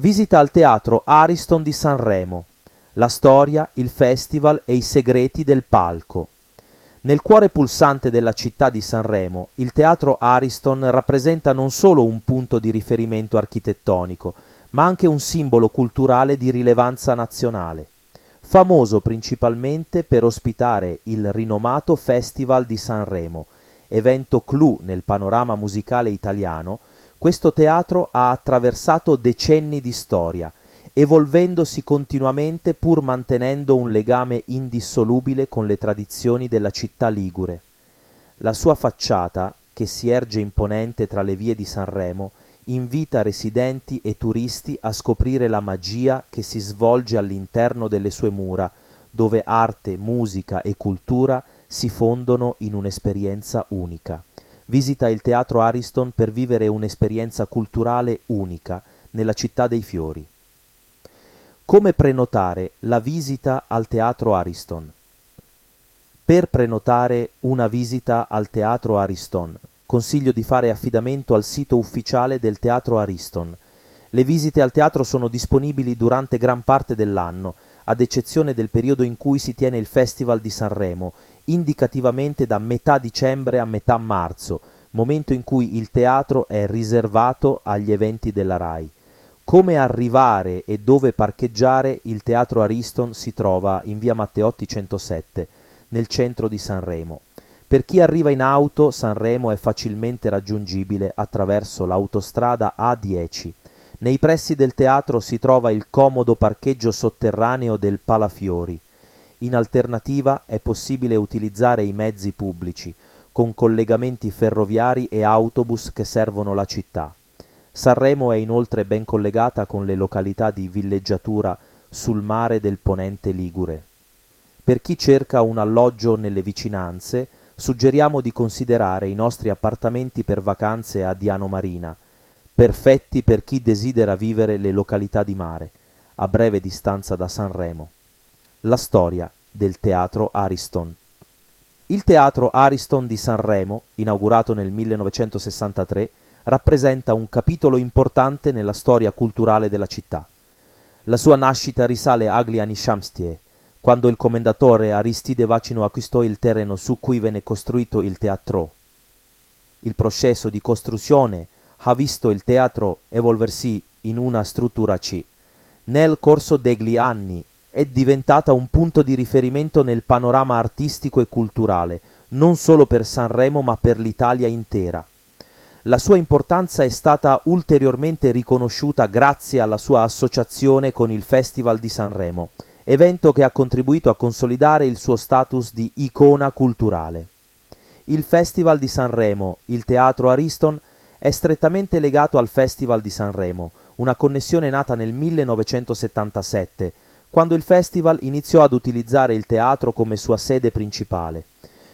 Visita al teatro Ariston di Sanremo. La storia, il festival e i segreti del palco. Nel cuore pulsante della città di Sanremo, il teatro Ariston rappresenta non solo un punto di riferimento architettonico, ma anche un simbolo culturale di rilevanza nazionale. Famoso principalmente per ospitare il rinomato Festival di Sanremo, evento clou nel panorama musicale italiano, questo teatro ha attraversato decenni di storia, evolvendosi continuamente pur mantenendo un legame indissolubile con le tradizioni della città ligure. La sua facciata, che si erge imponente tra le vie di Sanremo, invita residenti e turisti a scoprire la magia che si svolge all'interno delle sue mura, dove arte, musica e cultura si fondono in un'esperienza unica. Visita il Teatro Ariston per vivere un'esperienza culturale unica nella città dei fiori. Come prenotare la visita al Teatro Ariston? Per prenotare una visita al Teatro Ariston, consiglio di fare affidamento al sito ufficiale del Teatro Ariston. Le visite al teatro sono disponibili durante gran parte dell'anno, ad eccezione del periodo in cui si tiene il Festival di Sanremo, indicativamente da metà dicembre a metà marzo, momento in cui il teatro è riservato agli eventi della RAI. Come arrivare e dove parcheggiare il Teatro Ariston si trova in via Matteotti 107, nel centro di Sanremo. Per chi arriva in auto, Sanremo è facilmente raggiungibile attraverso l'autostrada A10. Nei pressi del teatro si trova il comodo parcheggio sotterraneo del Palafiori. In alternativa è possibile utilizzare i mezzi pubblici, con collegamenti ferroviari e autobus che servono la città. Sanremo è inoltre ben collegata con le località di villeggiatura sul mare del ponente ligure. Per chi cerca un alloggio nelle vicinanze, suggeriamo di considerare i nostri appartamenti per vacanze a Diano Marina, perfetti per chi desidera vivere le località di mare, a breve distanza da Sanremo. La storia del teatro Ariston. Il teatro Ariston di Sanremo, inaugurato nel 1963, rappresenta un capitolo importante nella storia culturale della città. La sua nascita risale agli anni Shamstie, quando il commendatore Aristide Vacino acquistò il terreno su cui venne costruito il teatro. Il processo di costruzione ha visto il teatro evolversi in una struttura C. Nel corso degli anni è diventata un punto di riferimento nel panorama artistico e culturale, non solo per Sanremo ma per l'Italia intera. La sua importanza è stata ulteriormente riconosciuta grazie alla sua associazione con il Festival di Sanremo, evento che ha contribuito a consolidare il suo status di icona culturale. Il Festival di Sanremo, il Teatro Ariston, è strettamente legato al Festival di Sanremo, una connessione nata nel 1977, quando il festival iniziò ad utilizzare il teatro come sua sede principale.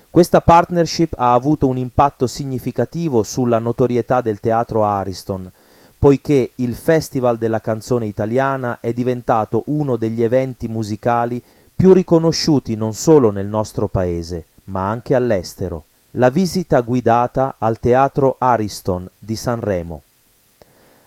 Questa partnership ha avuto un impatto significativo sulla notorietà del teatro Ariston, poiché il Festival della canzone italiana è diventato uno degli eventi musicali più riconosciuti non solo nel nostro paese, ma anche all'estero. La visita guidata al teatro Ariston di Sanremo.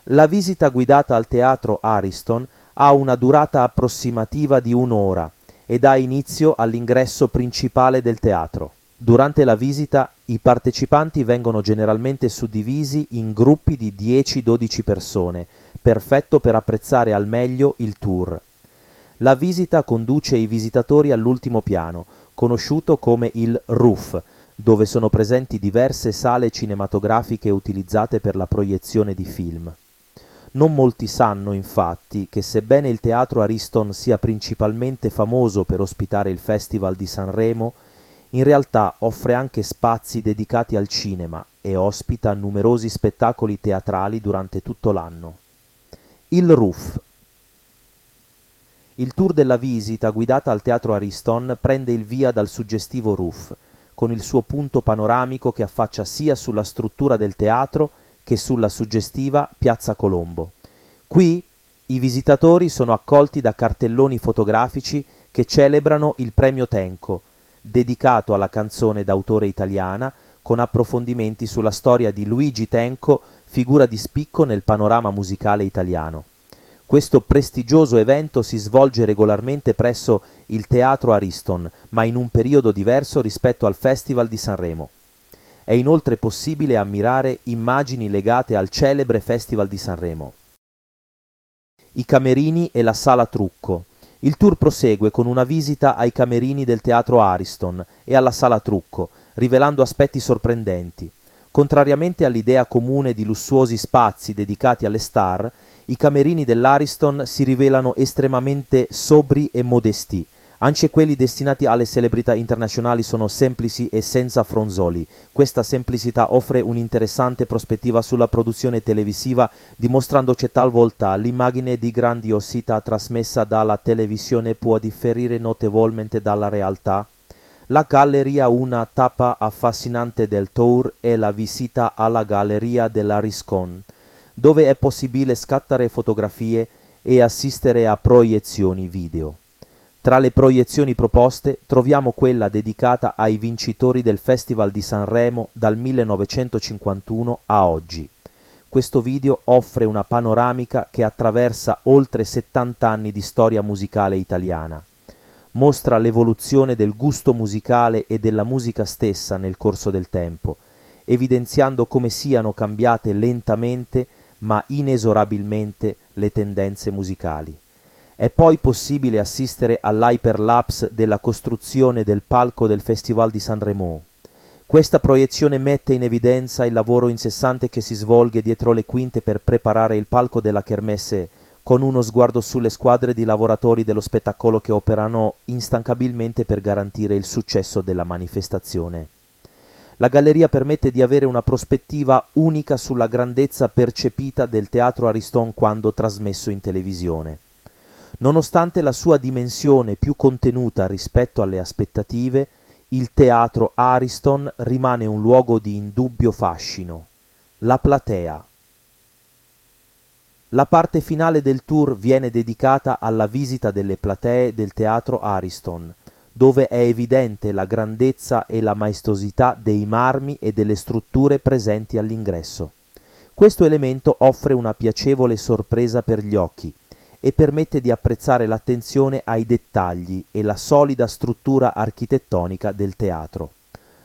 La visita guidata al teatro Ariston ha una durata approssimativa di un'ora e dà inizio all'ingresso principale del teatro. Durante la visita i partecipanti vengono generalmente suddivisi in gruppi di 10-12 persone, perfetto per apprezzare al meglio il tour. La visita conduce i visitatori all'ultimo piano, conosciuto come il roof, dove sono presenti diverse sale cinematografiche utilizzate per la proiezione di film. Non molti sanno, infatti, che sebbene il teatro Ariston sia principalmente famoso per ospitare il Festival di Sanremo, in realtà offre anche spazi dedicati al cinema e ospita numerosi spettacoli teatrali durante tutto l'anno. Il RUF Il tour della visita guidata al Teatro Ariston prende il via dal suggestivo RUF, con il suo punto panoramico che affaccia sia sulla struttura del teatro che sulla suggestiva Piazza Colombo. Qui i visitatori sono accolti da cartelloni fotografici che celebrano il premio Tenco, dedicato alla canzone d'autore italiana, con approfondimenti sulla storia di Luigi Tenco, figura di spicco nel panorama musicale italiano. Questo prestigioso evento si svolge regolarmente presso il Teatro Ariston, ma in un periodo diverso rispetto al Festival di Sanremo. È inoltre possibile ammirare immagini legate al celebre Festival di Sanremo. I camerini e la sala trucco. Il tour prosegue con una visita ai camerini del Teatro Ariston e alla sala trucco, rivelando aspetti sorprendenti. Contrariamente all'idea comune di lussuosi spazi dedicati alle star, i camerini dell'Ariston si rivelano estremamente sobri e modesti. Anche quelli destinati alle celebrità internazionali sono semplici e senza fronzoli. Questa semplicità offre un'interessante prospettiva sulla produzione televisiva, dimostrandoci talvolta l'immagine di grandiosità trasmessa dalla televisione può differire notevolmente dalla realtà. La galleria Una tappa affascinante del tour è la visita alla galleria dell'Ariscon dove è possibile scattare fotografie e assistere a proiezioni video. Tra le proiezioni proposte troviamo quella dedicata ai vincitori del Festival di Sanremo dal 1951 a oggi. Questo video offre una panoramica che attraversa oltre 70 anni di storia musicale italiana. Mostra l'evoluzione del gusto musicale e della musica stessa nel corso del tempo, evidenziando come siano cambiate lentamente ma inesorabilmente le tendenze musicali. È poi possibile assistere all'hyperlapse della costruzione del palco del Festival di Sanremo. Questa proiezione mette in evidenza il lavoro incessante che si svolge dietro le quinte per preparare il palco della Kermesse, con uno sguardo sulle squadre di lavoratori dello spettacolo che operano instancabilmente per garantire il successo della manifestazione. La galleria permette di avere una prospettiva unica sulla grandezza percepita del teatro Ariston quando trasmesso in televisione. Nonostante la sua dimensione più contenuta rispetto alle aspettative, il teatro Ariston rimane un luogo di indubbio fascino. La platea. La parte finale del tour viene dedicata alla visita delle platee del teatro Ariston, dove è evidente la grandezza e la maestosità dei marmi e delle strutture presenti all'ingresso. Questo elemento offre una piacevole sorpresa per gli occhi e permette di apprezzare l'attenzione ai dettagli e la solida struttura architettonica del teatro.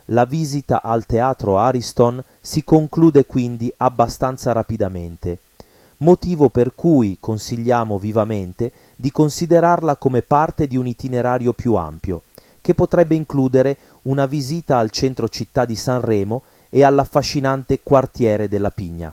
La visita al teatro Ariston si conclude quindi abbastanza rapidamente, motivo per cui consigliamo vivamente di considerarla come parte di un itinerario più ampio, che potrebbe includere una visita al centro città di Sanremo e all'affascinante quartiere della Pigna.